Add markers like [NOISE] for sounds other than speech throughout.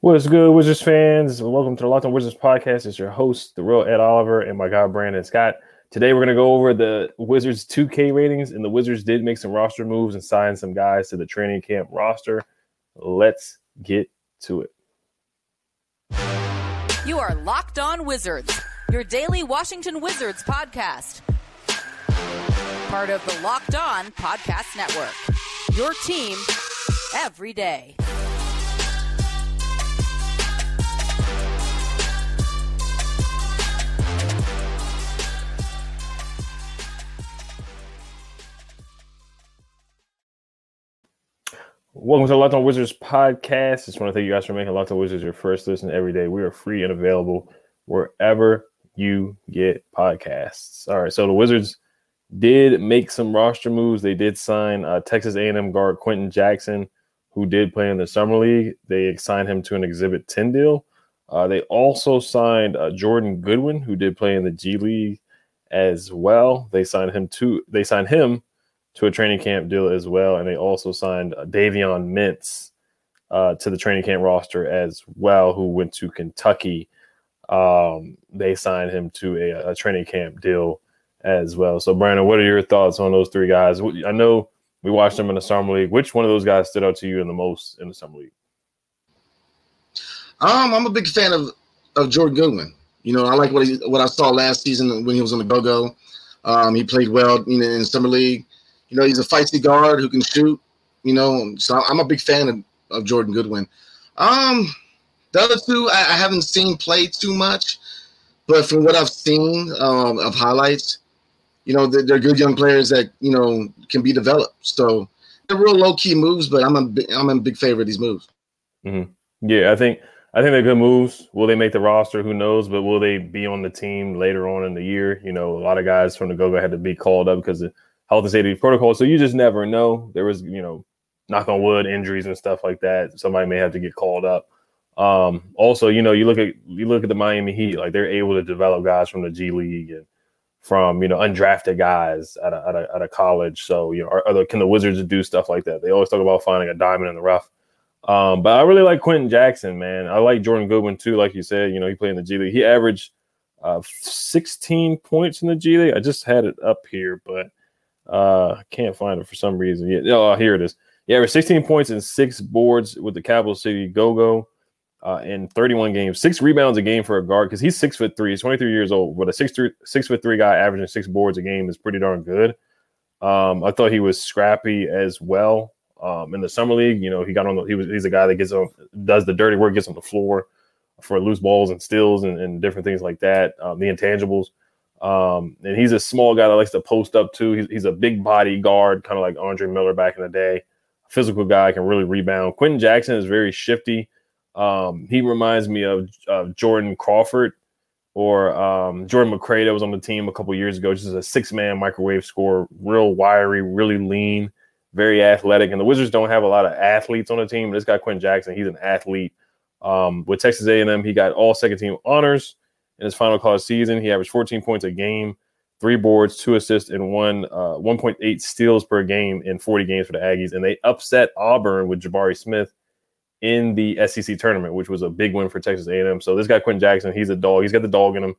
What's good, Wizards fans? Welcome to the Locked On Wizards podcast. It's your host, the real Ed Oliver, and my guy Brandon Scott. Today we're going to go over the Wizards 2K ratings, and the Wizards did make some roster moves and sign some guys to the training camp roster. Let's get to it. You are Locked On Wizards, your daily Washington Wizards podcast. Part of the Locked On Podcast Network. Your team every day. Welcome to the Locked Wizards podcast. Just want to thank you guys for making Locked Wizards your first listen every day. We are free and available wherever you get podcasts. All right, so the Wizards did make some roster moves. They did sign uh, Texas A&M guard Quenton Jackson, who did play in the summer league. They signed him to an Exhibit 10 deal. Uh, they also signed uh, Jordan Goodwin, who did play in the G League as well. They signed him to they signed him to a training camp deal as well. And they also signed Davion Mintz uh, to the training camp roster as well, who went to Kentucky. Um, they signed him to a, a, training camp deal as well. So, Brandon, what are your thoughts on those three guys? I know we watched them in the summer league. Which one of those guys stood out to you in the most in the summer league? Um, I'm a big fan of of Jordan Goodwin. You know, I like what he, what I saw last season when he was on the go go. Um, he played well, you know, in summer league. You know, he's a feisty guard who can shoot. You know, so I'm a big fan of, of Jordan Goodwin. Um, the other two I, I haven't seen play too much, but from what I've seen um, of highlights, you know, they're, they're, good young players that you know can be developed. So they're real low key moves, but I'm a I'm a big favor of these moves. Mm-hmm. Yeah, I think I think they're good moves. Will they make the roster? Who knows? But will they be on the team later on in the year? You know, a lot of guys from the go go had to be called up because health and safety protocol. So you just never know. There was, you know, knock on wood, injuries and stuff like that. Somebody may have to get called up. Um, also, you know, you look at you look at the Miami Heat, like they're able to develop guys from the G League and from you know undrafted guys at a, at a, at a college. So you know, are, are the, can the Wizards do stuff like that? They always talk about finding a diamond in the rough. Um, but I really like Quenton Jackson, man. I like Jordan Goodwin too. Like you said, you know, he played in the G League. He averaged uh, 16 points in the G League. I just had it up here, but uh, can't find it for some reason. Yeah, oh, here it is. Yeah, 16 points and six boards with the Capital City Go Go uh, in 31 games, six rebounds a game for a guard because he's six foot three. He's 23 years old, but a six three six foot three guy averaging six boards a game is pretty darn good. Um, I thought he was scrappy as well. Um, in the summer league, you know, he got on. The, he was he's a guy that gets on, does the dirty work, gets on the floor for loose balls and steals and, and different things like that. Um, the intangibles. Um, and he's a small guy that likes to post up too. He's, he's a big body guard, kind of like Andre Miller back in the day. Physical guy can really rebound. Quenton Jackson is very shifty. Um, he reminds me of, of Jordan Crawford or um, Jordan McRae that was on the team a couple years ago. Just a six man microwave scorer, real wiry, really lean, very athletic. And the Wizards don't have a lot of athletes on the team. This guy Quenton Jackson, he's an athlete. Um, with Texas A&M, he got all second team honors in his final college season. He averaged 14 points a game, three boards, two assists, and one uh, 1.8 steals per game in 40 games for the Aggies. And they upset Auburn with Jabari Smith in the SEC tournament, which was a big win for Texas A&M. So this guy Quenton Jackson, he's a dog. He's got the dog in him.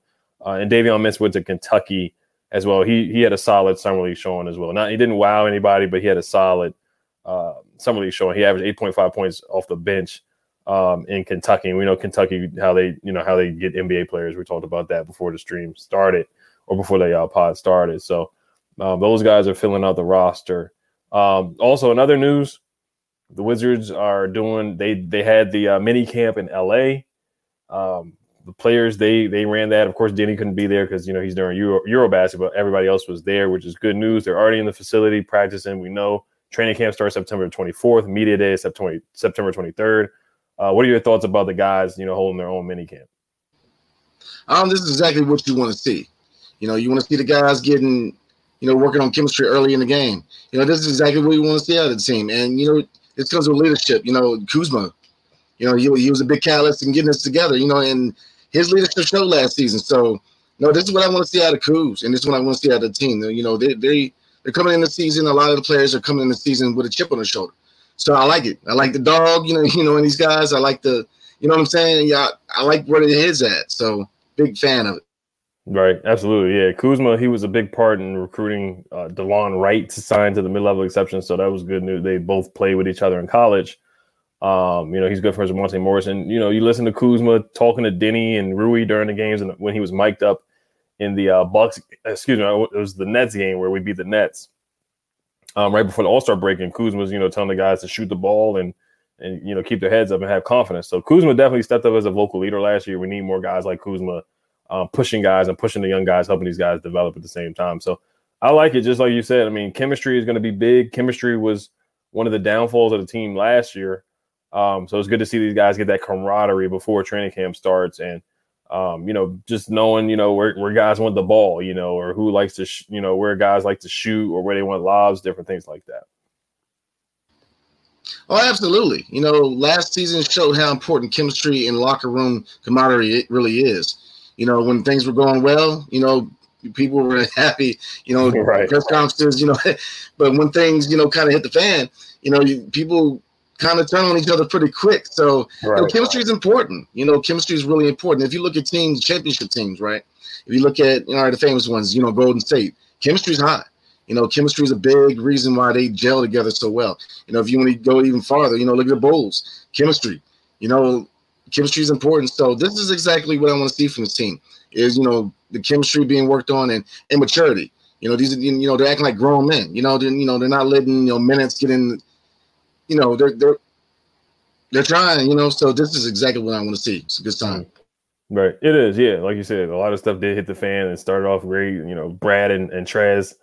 Uh, and Davion Mintz went to Kentucky as well. He he had a solid summer league showing as well. Not he didn't wow anybody, but he had a solid uh, summer league showing. He averaged 8.5 points off the bench um, in Kentucky. And we know Kentucky how they you know how they get NBA players. We talked about that before the stream started or before the uh, pod started. So um, those guys are filling out the roster. Um, also, another news: the Wizards are doing. They they had the uh, mini camp in LA. Um, the players they they ran that. Of course, Deni couldn't be there because you know he's during Euro, Eurobasket, but everybody else was there, which is good news. They're already in the facility practicing. We know training camp starts September 24th. Media day is September 23rd. Uh, what are your thoughts about the guys, you know, holding their own mini camp? Um, this is exactly what you want to see. You know, you want to see the guys getting, you know, working on chemistry early in the game. You know, this is exactly what you want to see out of the team. And you know, it's comes with leadership. You know, Kuzma, you know, he, he was a big catalyst in getting us together. You know, and his leadership showed last season. So, no, this is what I want to see out of Kuz, and this is what I want to see out of the team. You know, they they they're coming in the season. A lot of the players are coming in the season with a chip on their shoulder. So I like it. I like the dog. You know, [LAUGHS] you know, and these guys. I like the, you know, what I'm saying. Yeah, I like where it is at. So big fan of it. Right, absolutely, yeah. Kuzma, he was a big part in recruiting uh, Delon Wright to sign to the mid-level exception, so that was good news. They both played with each other in college. Um, you know, he's good friends with Monte Morris, and you know, you listen to Kuzma talking to Deni and Rui during the games, and when he was mic'd up in the uh, Bucks, excuse me, it was the Nets game where we beat the Nets um, right before the All Star break, and Kuzma was, you know, telling the guys to shoot the ball and and you know keep their heads up and have confidence. So Kuzma definitely stepped up as a vocal leader last year. We need more guys like Kuzma um, pushing guys and pushing the young guys, helping these guys develop at the same time. So I like it, just like you said. I mean, chemistry is going to be big. Chemistry was one of the downfalls of the team last year. Um, so it's good to see these guys get that camaraderie before training camp starts, and um, you know, just knowing you know where, where guys want the ball, you know, or who likes to, sh- you know, where guys like to shoot or where they want lobs, different things like that. Oh, absolutely. You know, last season showed how important chemistry in locker room camaraderie it really is. You know, when things were going well, you know, people were [LAUGHS] happy, you know, [LAUGHS] right. press conferences, you know, [LAUGHS] but when things, you know, kind of hit the fan, you know, people kind of turn on each other pretty quick. So right. you know, chemistry is important. You know, chemistry is really important. If you look at teams, championship teams, right? If you look at you know the famous ones, you know, Golden State, chemistry is high. You know, chemistry is a big reason why they gel together so well. You know, if you want to go even farther, you know, look at the Bulls, chemistry. You know, chemistry is important. So this is exactly what I want to see from this team is, you know, the chemistry being worked on and, and maturity. You know, these are, you know, they're acting like grown men, you know, they're, you know, they're not letting, you know, minutes get in, you know, they're, they're, they're trying, you know, so this is exactly what I want to see. It's a good time. Right. It is. Yeah. Like you said, a lot of stuff did hit the fan and started off great. You know, Brad and, and Trez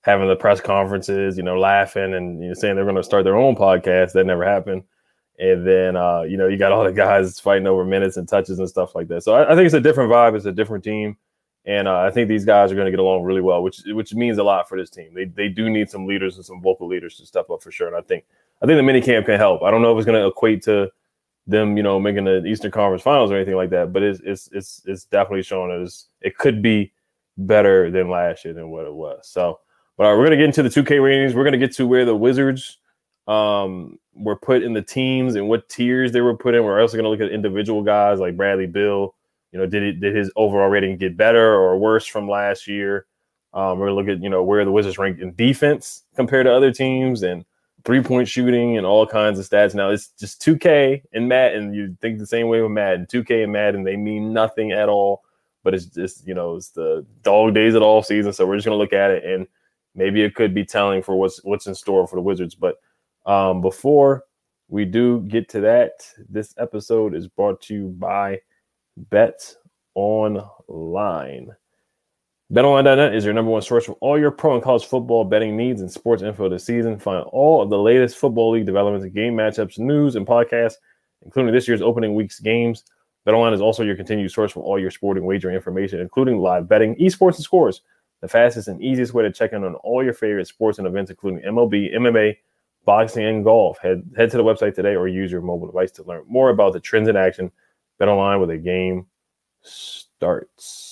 having the press conferences, you know, laughing and you know, saying they're going to start their own podcast. That never happened. And then, uh, you know, you got all the guys fighting over minutes and touches and stuff like that. So I, I think it's a different vibe. It's a different team. And uh, I think these guys are going to get along really well, which which means a lot for this team. They, they do need some leaders and some vocal leaders to step up for sure. And I think I think the mini camp can help. I don't know if it's going to equate to them, you know, making the Eastern Conference Finals or anything like that, but it's it's it's, it's definitely showing us it could be better than last year than what it was. So but right, we're gonna get into the 2K ratings. We're gonna get to where the Wizards um, were put in the teams and what tiers they were put in. We're also gonna look at individual guys like Bradley Beal. You know, did it did his overall rating get better or worse from last year? Um, we're gonna look at you know where the Wizards rank in defense compared to other teams and three point shooting and all kinds of stats. Now it's just 2K and Madden. You think the same way with Madden. 2K and Madden they mean nothing at all. But it's just you know it's the dog days of off season. So we're just gonna look at it and maybe it could be telling for what's what's in store for the Wizards. But um, before we do get to that, this episode is brought to you by Bet Online. BetOnline.net is your number one source for all your pro and college football betting needs and sports info this season. Find all of the latest football league developments, game matchups, news, and podcasts, including this year's opening week's games. BetOnline is also your continued source for all your sporting wagering information, including live betting, esports, and scores the fastest and easiest way to check in on all your favorite sports and events, including MLB, MMA, boxing, and golf. Head, head to the website today or use your mobile device to learn more about the trends in action. Bet online with a game starts.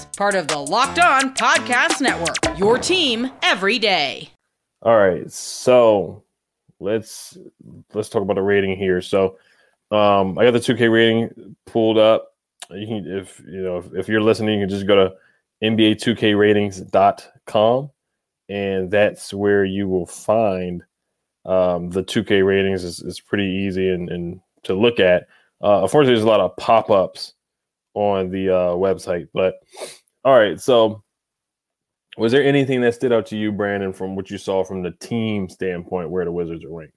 Part of the Locked On Podcast Network. Your team every day. All right, so let's let's talk about the rating here. So um, I got the 2K rating pulled up. You can if you know if, if you're listening, you can just go to NBA2KRatings.com and that's where you will find um, the 2K ratings. is, pretty easy and, and to look at. Uh, unfortunately, there's a lot of pop ups on the uh, website. But all right, so was there anything that stood out to you, Brandon, from what you saw from the team standpoint where the Wizards are ranked?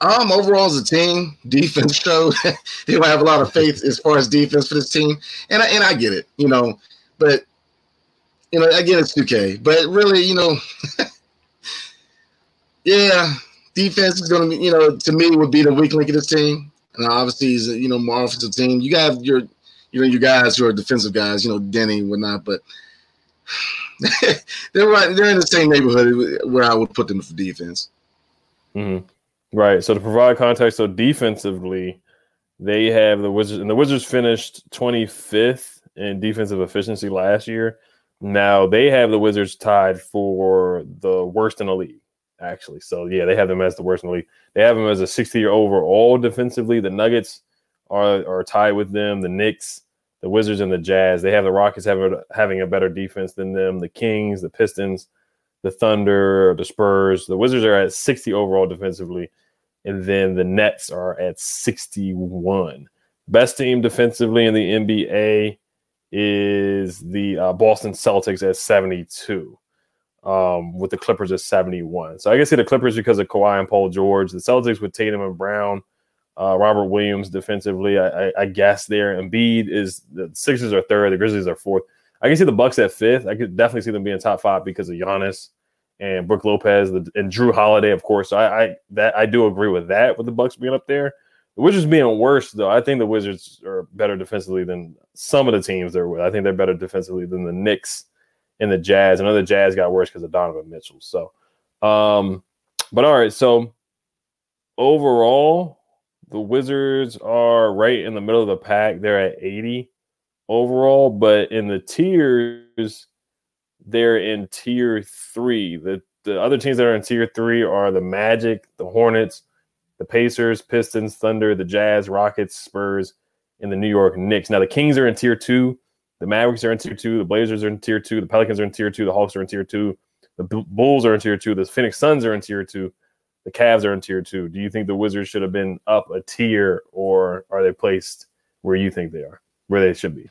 Um, overall as a team, [LAUGHS] defense showed [LAUGHS] they have a lot of faith as far as defense for this team, and I, and I get it, you know, but you know, again, it's 2K, but really, you know, [LAUGHS] yeah, defense is going to be, you know, to me would be the weak link of this team, and obviously, a, you know, more offensive team. You got your, you know, your guys who are defensive guys, you know, Deni and whatnot, but [SIGHS] they're right, they're in the same neighborhood where I would put them for defense. Mm-hmm. Right. So to provide context, so defensively, they have the Wizards, and the Wizards finished 25th in defensive efficiency last year. Now they have the Wizards tied for the worst in the league, actually. So yeah, they have them as the worst in the league. They have them as a 60 year overall defensively. The Nuggets are are tied with them. The Knicks, the Wizards, and the Jazz. They have the Rockets having having a better defense than them. The Kings, the Pistons, the Thunder, the Spurs. The Wizards are at 60 overall defensively and then the Nets are at 61. Best team defensively in the NBA is the uh, Boston Celtics at 72, um, with the Clippers at 71. So I guess the Clippers because of Kawhi and Paul George. The Celtics with Tatum and Brown, uh, Robert Williams defensively. I, I, I guess there. Embiid is the Sixers are third, the Grizzlies are fourth. I can see the Bucks at fifth. I could definitely see them being top five because of Giannis and Brook Lopez and Jrue Holiday, of course. So I, I that I do agree with that with the Bucks being up there. The Wizards being worse though, I think the Wizards are better defensively than some of the teams they're with. I think they're better defensively than the Knicks and the Jazz. I know the Jazz got worse because of Donovan Mitchell. So, um, but all right. So overall, the Wizards are right in the middle of the pack. They're at 80 overall, but in the tiers, they're in tier three. The the other teams that are in tier three are the Magic, the Hornets, the Pacers, Pistons, Thunder, the Jazz, Rockets, Spurs, and the New York Knicks. Now the Kings are in tier two. The Mavericks are in tier two. The Blazers are in tier two. The Pelicans are in tier two. The Hawks are in tier two. The Bulls are in tier two. The Phoenix Suns are in tier two. The Cavs are in tier two. Do you think the Wizards should have been up a tier, or are they placed where you think they are, where they should be?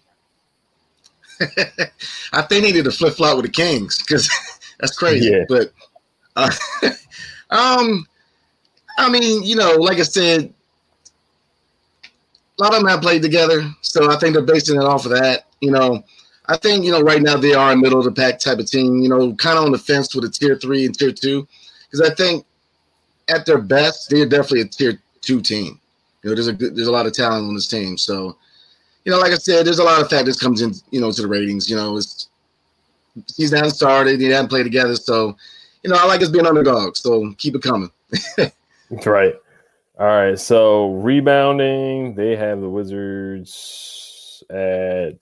[LAUGHS] I think they needed to flip flop with the Kings because [LAUGHS] that's crazy. Yeah. But uh, [LAUGHS] um, I mean, you know, like I said, a lot of them have played together, so I think they're basing it off of that. You know, I think you know right now they are a middle of the pack type of team. You know, kind of on the fence with a tier three and tier two, because I think at their best they're definitely a tier two team. You know, there's a there's a lot of talent on this team, so you know, like I said, there's a lot of factors comes in, you know, to the ratings. You know, it's season hasn't started, they haven't played together, so you know, I like us being underdogs. So keep it coming. [LAUGHS] That's right. All right. So rebounding, they have the Wizards at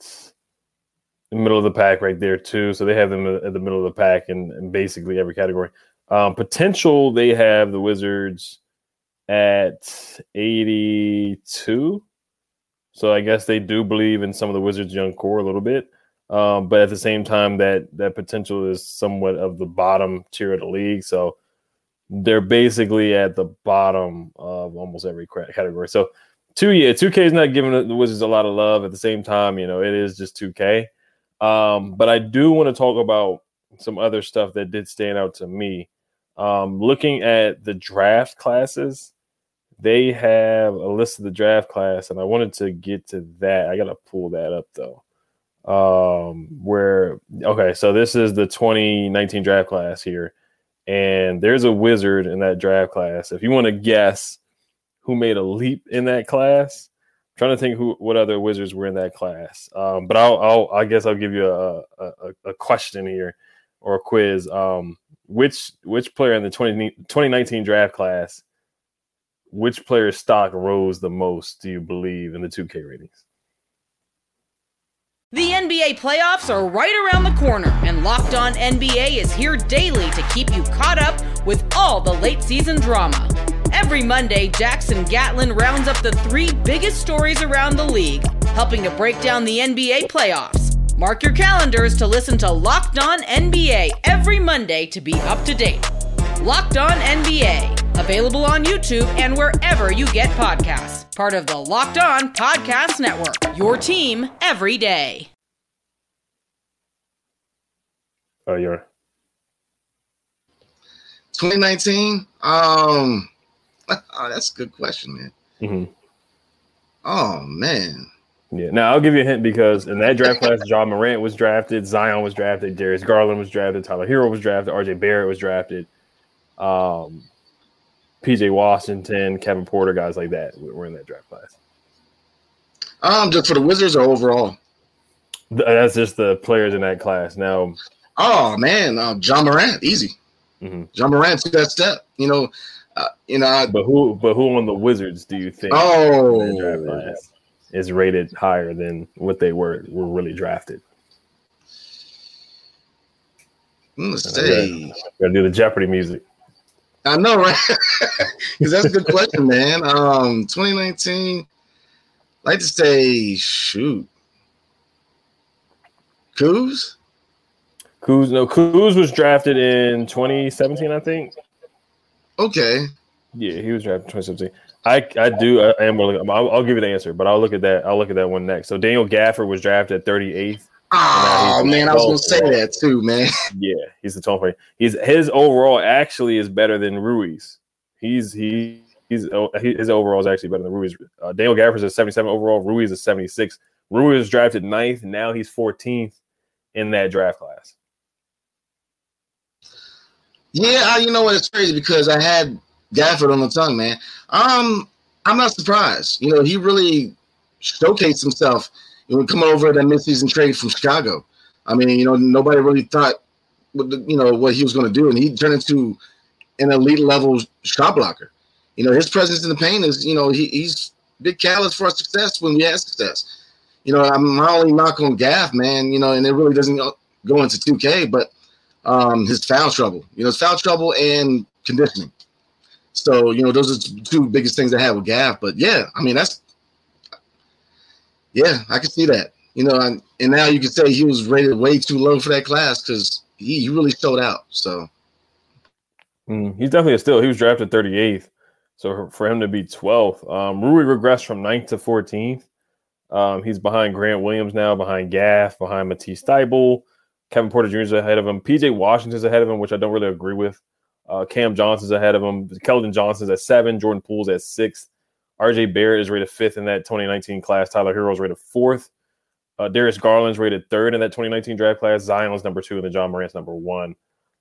the middle of the pack right there too. So they have them at the middle of the pack in, in basically every category. Um, potential, they have the Wizards at 82. So I guess they do believe in some of the Wizards' young core a little bit. Um, but at the same time, that that potential is somewhat of the bottom tier of the league. So they're basically at the bottom of almost every category. So two yeah, two K is not giving the Wizards a lot of love. At the same time, you know, it is just two K. Um, but I do want to talk about some other stuff that did stand out to me. Um, looking at the draft classes, they have a list of the draft class, and I wanted to get to that. I gotta pull that up though. Um, where okay, so this is the 2019 draft class here, and there's a wizard in that draft class. If you want to guess who made a leap in that class, I'm trying to think who what other wizards were in that class. Um, but I'll, I'll I guess I'll give you a, a, a question here or a quiz. Um, which which player in the 20, 2019 draft class which player's stock rose the most, do you believe, in the 2K ratings? The NBA playoffs are right around the corner, and Locked On NBA is here daily to keep you caught up with all the late season drama. Every Monday, Jackson Gatlin rounds up the three biggest stories around the league, helping to break down the NBA playoffs. Mark your calendars to listen to Locked On NBA every Monday to be up to date. Locked On NBA Available on YouTube and wherever you get podcasts. Part of the Locked On Podcast Network. Your team every day. Oh, you're 2019. Um, [LAUGHS] oh, that's a good question, man. Mhm. Oh man. Yeah. Now I'll give you a hint because in that draft [LAUGHS] class, John Morant was drafted, Zion was drafted, Darius Garland was drafted, Tyler Herro was drafted, RJ Barrett was drafted, um, PJ Washington, Kevin Porter, guys like that were in that draft class. Um, just for the Wizards or overall? That's just the players in that class. Now, Oh man, uh, John Morant, easy. Mhm. John Morant took that step. You know, uh, you know. I, but who, but who on the Wizards do you think in that draft oh, is rated higher than what they were were really drafted? let's say. Gotta do the Jeopardy music. I know, right? [LAUGHS] Because that's a good question, man. Um, 2019. I'd like to say, shoot, Kuz. Kuz, no, Kuz was drafted in 2017, I think. Okay. Yeah, he was drafted in 2017. I I do I am I'll, I'll give you the answer, but I'll look at that. I'll look at that one next. So Daniel Gafford was drafted at 38th. Oh man, I was gonna say that too, man. Yeah, he's the 12th. player. He's his overall actually is better than Rui's. He's he he's oh, his overall is actually better than Rui's. Uh, Daniel Gafford's a 77 overall. Ruiz is 76. Ruiz was drafted ninth. Now he's 14th in that draft class. Yeah, I, you know what? It's crazy because I had Gafford on the tongue, man. Um, I'm not surprised. You know, he really showcased himself you know, coming over that midseason trade from Chicago. I mean, you know, nobody really thought, you know, what he was going to do, and he turned into an elite level shot blocker. You know, his presence in the paint is, you know, he, he's big catalyst for our success when we have success. You know, I'm my only knock on Gaff, man. You know, and it really doesn't go into 2K, but um, his foul trouble. You know, his foul trouble and conditioning. So you know, those are two biggest things I have with Gaff. But yeah, I mean that's yeah, I can see that. You know, and, and now you can say he was rated way too low for that class because he, he really showed out. So Mm, he's definitely a. He was drafted 38th. So for him to be 12th, um, Rui regressed from 9th to 14th. Um, he's behind Grant Williams now, behind Gaff, behind Matisse Thybulle. Kevin Porter Jr. is ahead of him. PJ Washington's ahead of him, which I don't really agree with. Uh, Cam Johnson's ahead of him. Keldon Johnson's at seven. Jordan Poole's at six. RJ Barrett is rated fifth in that 2019 class. Tyler Herro's rated fourth. Uh, Darius Garland's rated third in that 2019 draft class. Zion's number two, and then John Morant's number one.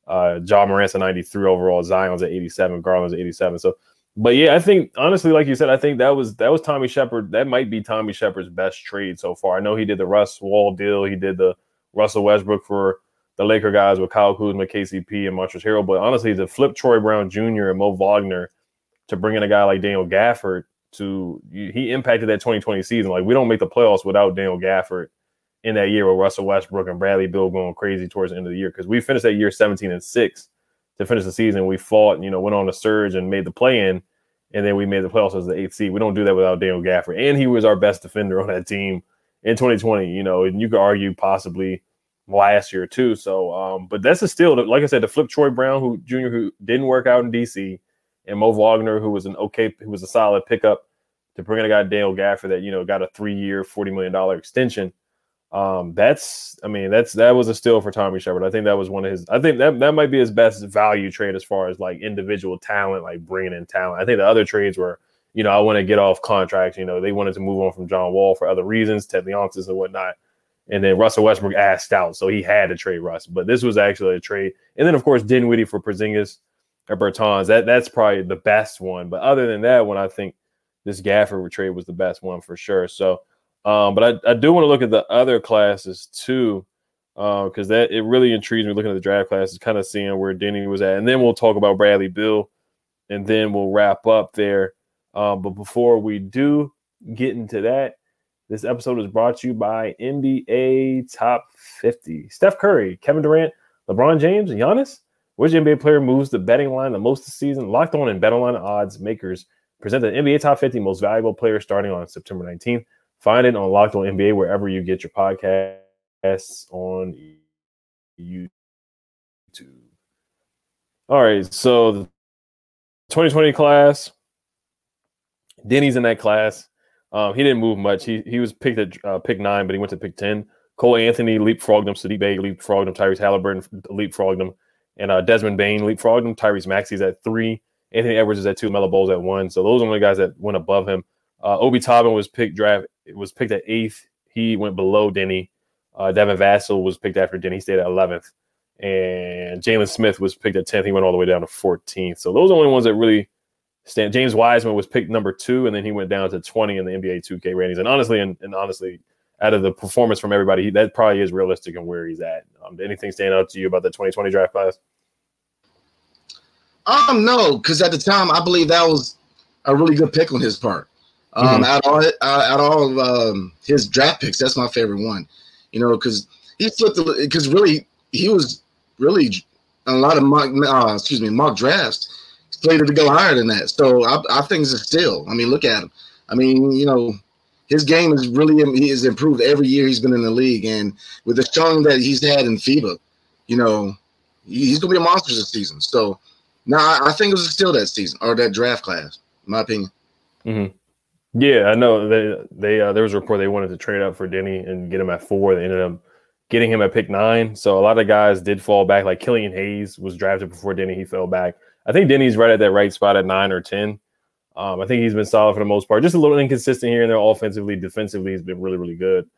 Uh, John Morant's a 93 overall. Zion's at 87. Garland's at 87. So, but yeah, I think honestly, like you said, I think that was that was Tommy Sheppard. That might be Tommy Sheppard's best trade so far. I know he did the Russ Wall deal. He did the Russell Westbrook for the Laker guys with Kyle Kuzma, KCP, and Montrezl Harrell. But honestly, to flip Troy Brown Jr. and Mo Wagner to bring in a guy like Daniel Gafford to he impacted that 2020 season. Like we don't make the playoffs without Daniel Gafford in that year with Russell Westbrook and Bradley Beal going crazy towards the end of the year because we finished that year 17 and six to finish the season. We fought, you know, went on a surge and made the play in, and then we made the playoffs as the eighth seed. We don't do that without Daniel Gafford, and he was our best defender on that team in 2020. You know, and you could argue possibly last year too. So, um, but that's a still like I said, to flip Troy Brown, who Jr. who didn't work out in DC, and Mo Wagner, who was an okay, who was a solid pickup to bring in a guy Daniel Gafford that you know got a three year, forty million dollar extension. Um, that's I mean that's that was a steal for Tommy Sheppard. I think that was one of his. I think that that might be his best value trade as far as like individual talent, like bringing in talent. I think the other trades were, you know, I want to get off contracts. You know, they wanted to move on from John Wall for other reasons, Ted Leonsis and whatnot. And then Russell Westbrook asked out, so he had to trade Russ. But this was actually a trade. And then of course Dinwiddie for Porzingis or Bertans. That that's probably the best one. But other than that one, I think this Gafford trade was the best one for sure. So. Um, but I, I do want to look at the other classes too, because uh, that it really intrigues me looking at the draft classes, kind of seeing where Denny was at, and then we'll talk about Bradley Beal, and then we'll wrap up there. Um, but before we do get into that, this episode is brought to you by NBA Top 50. Steph Curry, Kevin Durant, LeBron James, and Giannis. Which NBA player moves the betting line the most this season? Locked on and bet online odds makers present the NBA Top 50 most valuable players starting on September 19th. Find it on Locked On NBA wherever you get your podcasts on YouTube. All right, so the 2020 class, Deni's in that class. Um, he didn't move much. He he was picked at uh, pick nine, but he went to pick 10. Cole Anthony leapfrogged him. Saddiq Bey leapfrogged him. Tyrese Halliburton leapfrogged him. And uh, Desmond Bane leapfrogged him. Tyrese Maxey's at three. Anthony Edwards is at two. Melo Ball at one. So those are the guys that went above him. Uh, Obi Toppin was picked draft. Was picked at eighth. He went below Deni. Uh, Devin Vassell was picked after Deni. He stayed at 11th. And Jalen Smith was picked at 10th. He went all the way down to 14th. So those are the only ones that really stand. James Wiseman was picked number two, and then he went down to 20 in the NBA 2K ratings. And honestly, and, and honestly, out of the performance from everybody, that probably is realistic and where he's at. Um, anything stand out to you about the 2020 draft class? Um, no, because at the time I believe that was a really good pick on his part. Um, mm-hmm. out all uh, out all of um, his draft picks, that's my favorite one. You know, because he flipped because really he was really a lot of mock uh, excuse me mock drafts slated to go higher than that. So I, I think it's a steal. I mean, look at him. I mean, you know, his game is really he has improved every year he's been in the league, and with the showing that he's had in FIBA, you know, he's gonna be a monster this season. So now I think it was a steal that season or that draft class, my opinion. Mm-hmm. Yeah, I know they they uh, there was a report they wanted to trade up for Deni and get him at four. They ended up getting him at pick nine. So a lot of guys did fall back. Like Killian Hayes was drafted before Deni, he fell back. I think Deni's right at that right spot at nine or ten. Um, I think he's been solid for the most part. Just a little inconsistent here and there, offensively, defensively, he's been really, really good.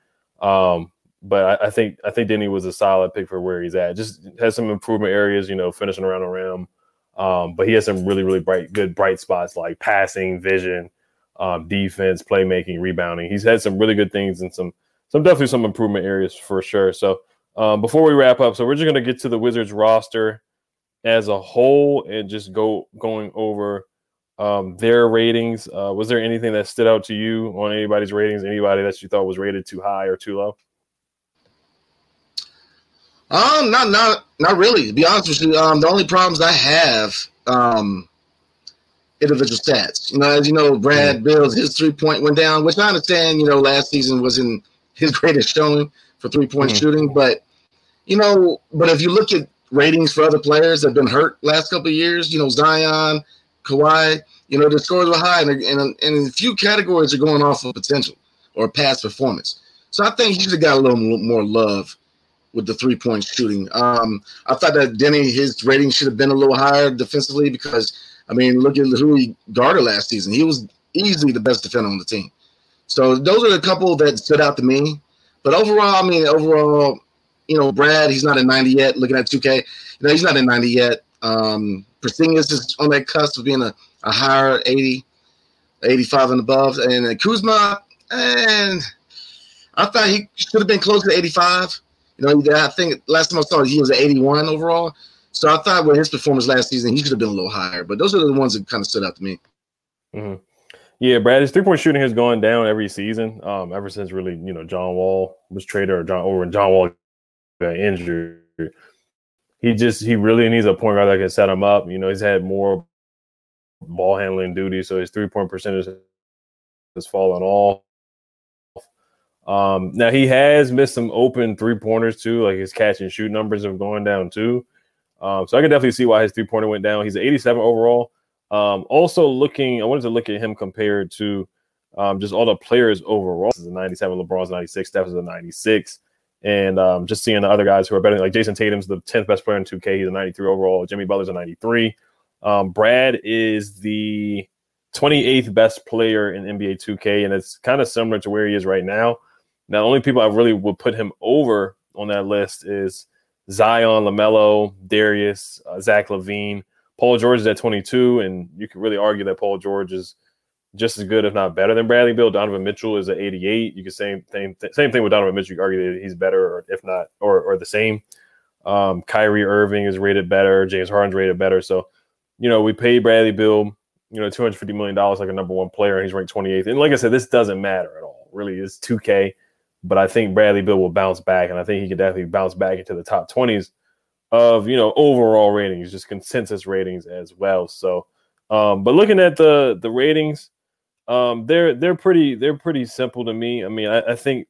Um, but I, I, think I think Deni was a solid pick for where he's at. Just has some improvement areas, you know, finishing around the rim. Um, but he has some really, really bright, good bright spots like passing, vision, um, defense, playmaking, rebounding. He's had some really good things and some some definitely some improvement areas for sure. So um, before we wrap up, so we're just gonna get to the Wizards roster as a whole and just go going over um, their ratings. Uh, was there anything that stood out to you on anybody's ratings? Anybody that you thought was rated too high or too low? Um, not not not really. To be honest with you, um, the only problems I have um individual stats. You know, as you know, Brad mm-hmm. His three point went down, which I understand. You know, last season wasn't his [LAUGHS] greatest showing for three point mm-hmm. shooting, but you know, but if you look at ratings for other players that have been hurt last couple of years. You know, Zion, Kawhi. You know, the scores were high, and, and, and a few categories are going off of potential or past performance. So I think he should have got a little more love with the three point shooting. Um, I thought that Deni his rating should have been a little higher defensively because I mean, look at who he guarded last season. He was easily the best defender on the team. So those are the couple that stood out to me. But overall, I mean, overall, you know, Brad, he's not at 90 yet. Looking at 2K, you know, he's not at 90 yet. Um, Porzingis is on that cusp of being a, a higher 80, 85 and above. And uh, Kuzma, and I thought he should have been closer to 85. You know, I think last time I saw he was at 81 overall. So I thought with his performance last season, he should have been a little higher. But those are the ones that kind of stood out to me. Mm-hmm. Yeah, Brad, his three point shooting has gone down every season. Um, ever since really, you know, John Wall was traded or John over and John Wall got injured. He just he really needs a point guard that can set him up. You know, he's had more ball handling duty, so his three point percentage has fallen off. Um, now he has missed some open three pointers too, like his catch and shoot numbers have gone down too. Um, so I can definitely see why his three pointer went down. He's 87 overall. Um, also looking, I wanted to look at him compared to um, just all the players overall. This is a 97, LeBron's 96, Steph is a 96 and um, just seeing the other guys who are better, like Jayson Tatum's the 10th best player in 2K. He's a 93 overall. Jimmy Butler's a 93. Um, Brad is the 28th best player in NBA 2K, and it's kind of similar to where he is right now. Now, the only people I really would put him over on that list is Zion, LaMelo, Darius, uh, Zach LaVine. Paul George is at 22, and you could really argue that Paul George is just as good, if not better, than Bradley Beal. Donovan Mitchell is at 88. You could same th- same thing with Donovan Mitchell. You argue that he's better, or if not, or or the same. Um, Kyrie Irving is rated better. James Harden's rated better. So, you know, we paid Bradley Beal, you know, 250 million dollars like a number one player, and he's ranked 28th. And like I said, this doesn't matter at all. Really, it's 2K. But I think Bradley Beal will bounce back, and I think he could definitely bounce back into the top 20s of you know overall ratings, just consensus ratings as well. So, um, but looking at the the ratings um, they're they're pretty they're pretty simple to me. I mean, I, I think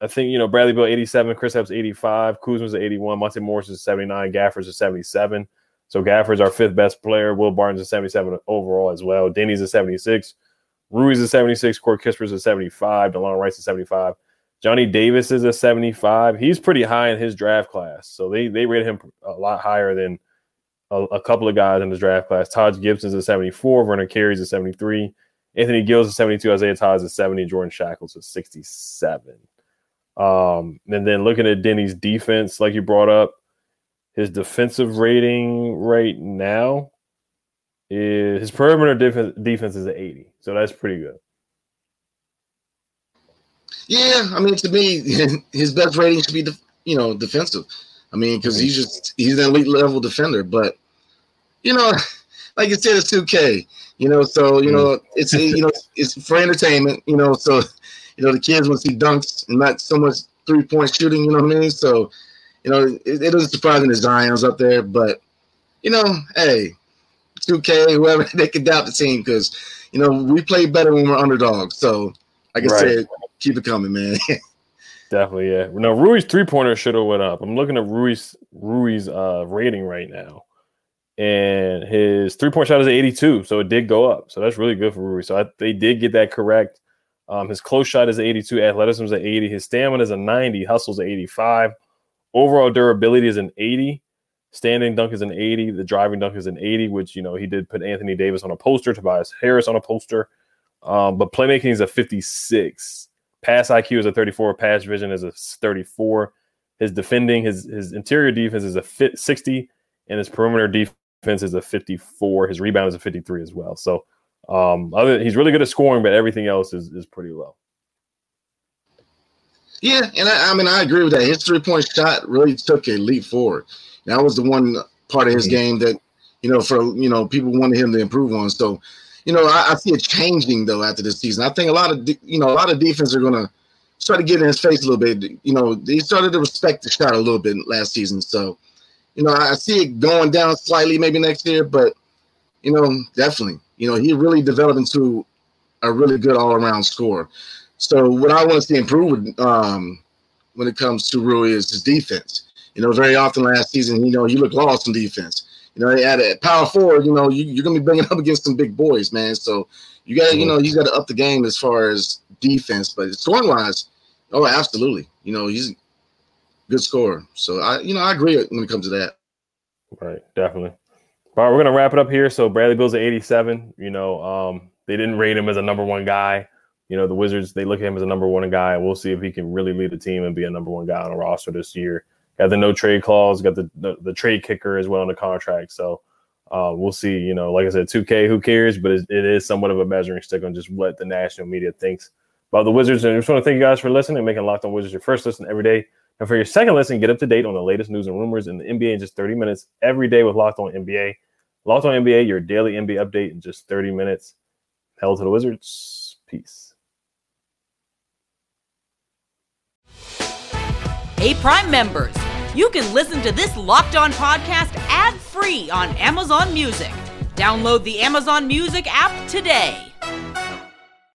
I think you know Bradley Beal 87, Kristaps 85, Kuzma's 81, Monte Morris is 79, Gaffers is 77. So Gafford's our fifth best player. Will Barton is 77 overall as well. Deni's a 76. Rui's a 76. Corey Kispert's a 75. Delon Wright is 75. Johnny Davis is a 75. He's pretty high in his draft class. So they they rate him a lot higher than a, a couple of guys in his draft class. Taj Gibson's a 74. Vernon Carey's a 73. Anthony Gill's a 72. Isaiah Todd's a 70. Jordan Schakel a 67. Um, and then looking at Deni's defense, like you brought up, his defensive rating right now is his perimeter defense, defense is an 80. So that's pretty good. Yeah, I mean, to me, [LAUGHS] his best rating should be, you know, defensive. I mean, because he's just he's an elite level defender. But you know, [LAUGHS] like you said, it's 2K. You know, so you know, it's you know, it's for entertainment. You know, so you know the kids want to see dunks and not so much three point shooting. You know what I mean? So you know, it, it isn't surprising that Zion's up there, but you know, hey, 2K, whoever [LAUGHS] they can doubt the team because you know we play better when we're underdogs. So, like I right. said, keep it coming, man. [LAUGHS] Definitely, yeah. No, Rui's three pointer should have went up. I'm looking at Rui's Rui's uh, rating right now, and his three point shot is 82, so it did go up. So that's really good for Rui. So I, they did get that correct. Um, his close shot is 82, athleticism is an 80, his stamina is a 90, hustle's 85, overall durability is an 80, standing dunk is an 80, the driving dunk is an 80, which you know he did put Anthony Davis on a poster, Tobias Harris on a poster, um, but playmaking is a 56 Pass IQ is a 34. Pass vision is a 34. His defending, his his interior defense is a fit 60, and his perimeter defense is a 54. His rebound is a 53 as well. So, um, other he's really good at scoring, but everything else is is pretty low. Yeah, and I, I mean I agree with that. His three point shot really took a leap forward. That was the one part of his mm-hmm. game that you know for you know people wanted him to improve on. So you know, I, I, see it changing though after this season. I think a lot of de- you know a lot of defense are gonna start to get in his face a little bit. You know, they started to respect the shot a little bit last season. So, you know, I see it going down slightly maybe next year, but you know, definitely, you know, he really developed into a really good all around scorer. So, what I want to see improve um, when it comes to Rui is his defense. You know, very often last season, you know, he looked lost in defense. You know, at a power forward, you know, you, are gonna be bringing up against some big boys, man. So you got, to you know, he's got to up the game as far as defense, but scoring wise, oh, absolutely. You know, he's good scorer. So I, you know, I agree when it comes to that. Right, definitely. All right, we're gonna wrap it up here. So Bradley Beal's at 87. You know, um, they didn't rate him as a number one guy. You know, the Wizards they look at him as a number one guy, we'll see if he can really lead the team and be a number one guy on a roster this year. Got the no trade clause, got the, the, the trade kicker as well in the contract. So uh, we'll see. You know, like I said, 2K, who cares? But it, it is somewhat of a measuring stick on just what the national media thinks about the Wizards. And I just want to thank you guys for listening and making Locked On Wizards your first listen every day. And for your second listen, get up to date on the latest news and rumors in the NBA in just 30 minutes every day with Locked On NBA. Locked On NBA, your daily NBA update in just 30 minutes. Hell to the Wizards. Peace. Hey, Prime members you can listen to this Locked On podcast ad free on Amazon Music. Download the Amazon Music app today.